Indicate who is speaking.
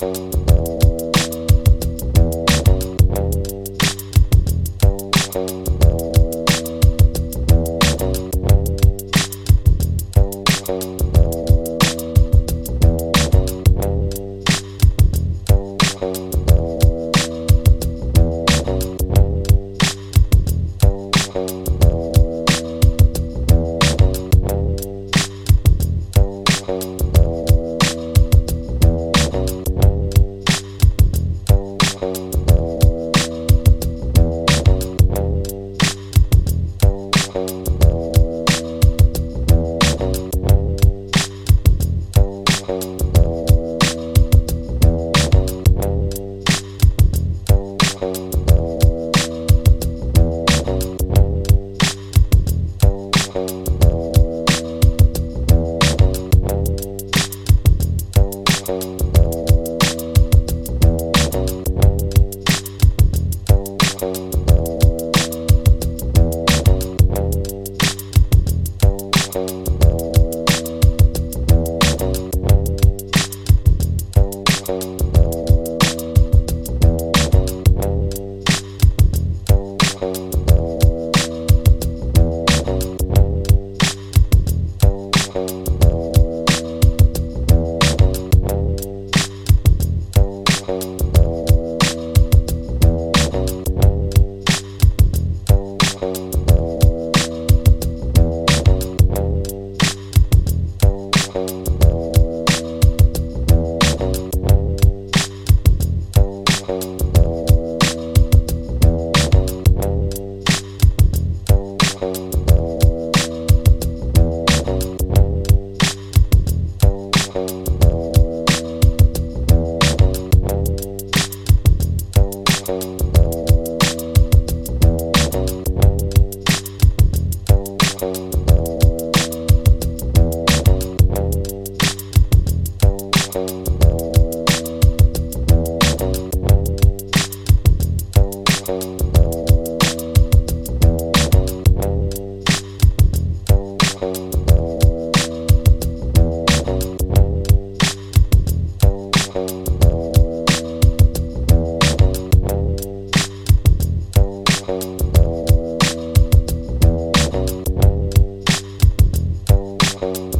Speaker 1: Thank you. you. you. you.